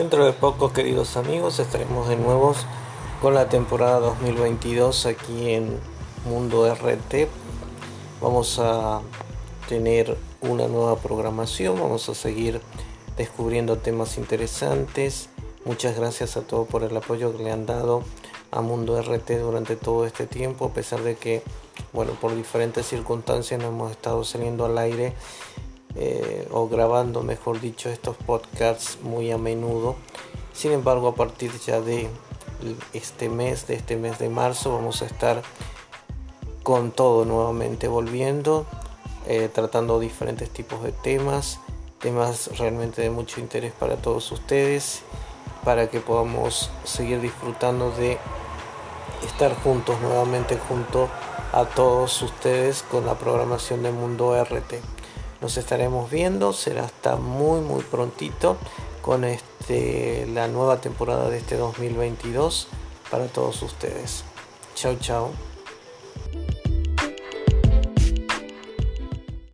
Dentro de poco, queridos amigos, estaremos de nuevo con la temporada 2022 aquí en Mundo RT. Vamos a tener una nueva programación, vamos a seguir descubriendo temas interesantes. Muchas gracias a todos por el apoyo que le han dado a Mundo RT durante todo este tiempo, a pesar de que, bueno, por diferentes circunstancias no hemos estado saliendo al aire eh, o grabando, mejor dicho, estos podcasts muy a menudo. Sin embargo, a partir ya de este mes, de este mes de marzo, vamos a estar con todo nuevamente volviendo, eh, tratando diferentes tipos de temas, temas realmente de mucho interés para todos ustedes, para que podamos seguir disfrutando de estar juntos nuevamente junto a todos ustedes con la programación de Mundo RT. Nos estaremos viendo, será hasta muy muy prontito con este, la nueva temporada de este 2022 para todos ustedes. Chao, chao.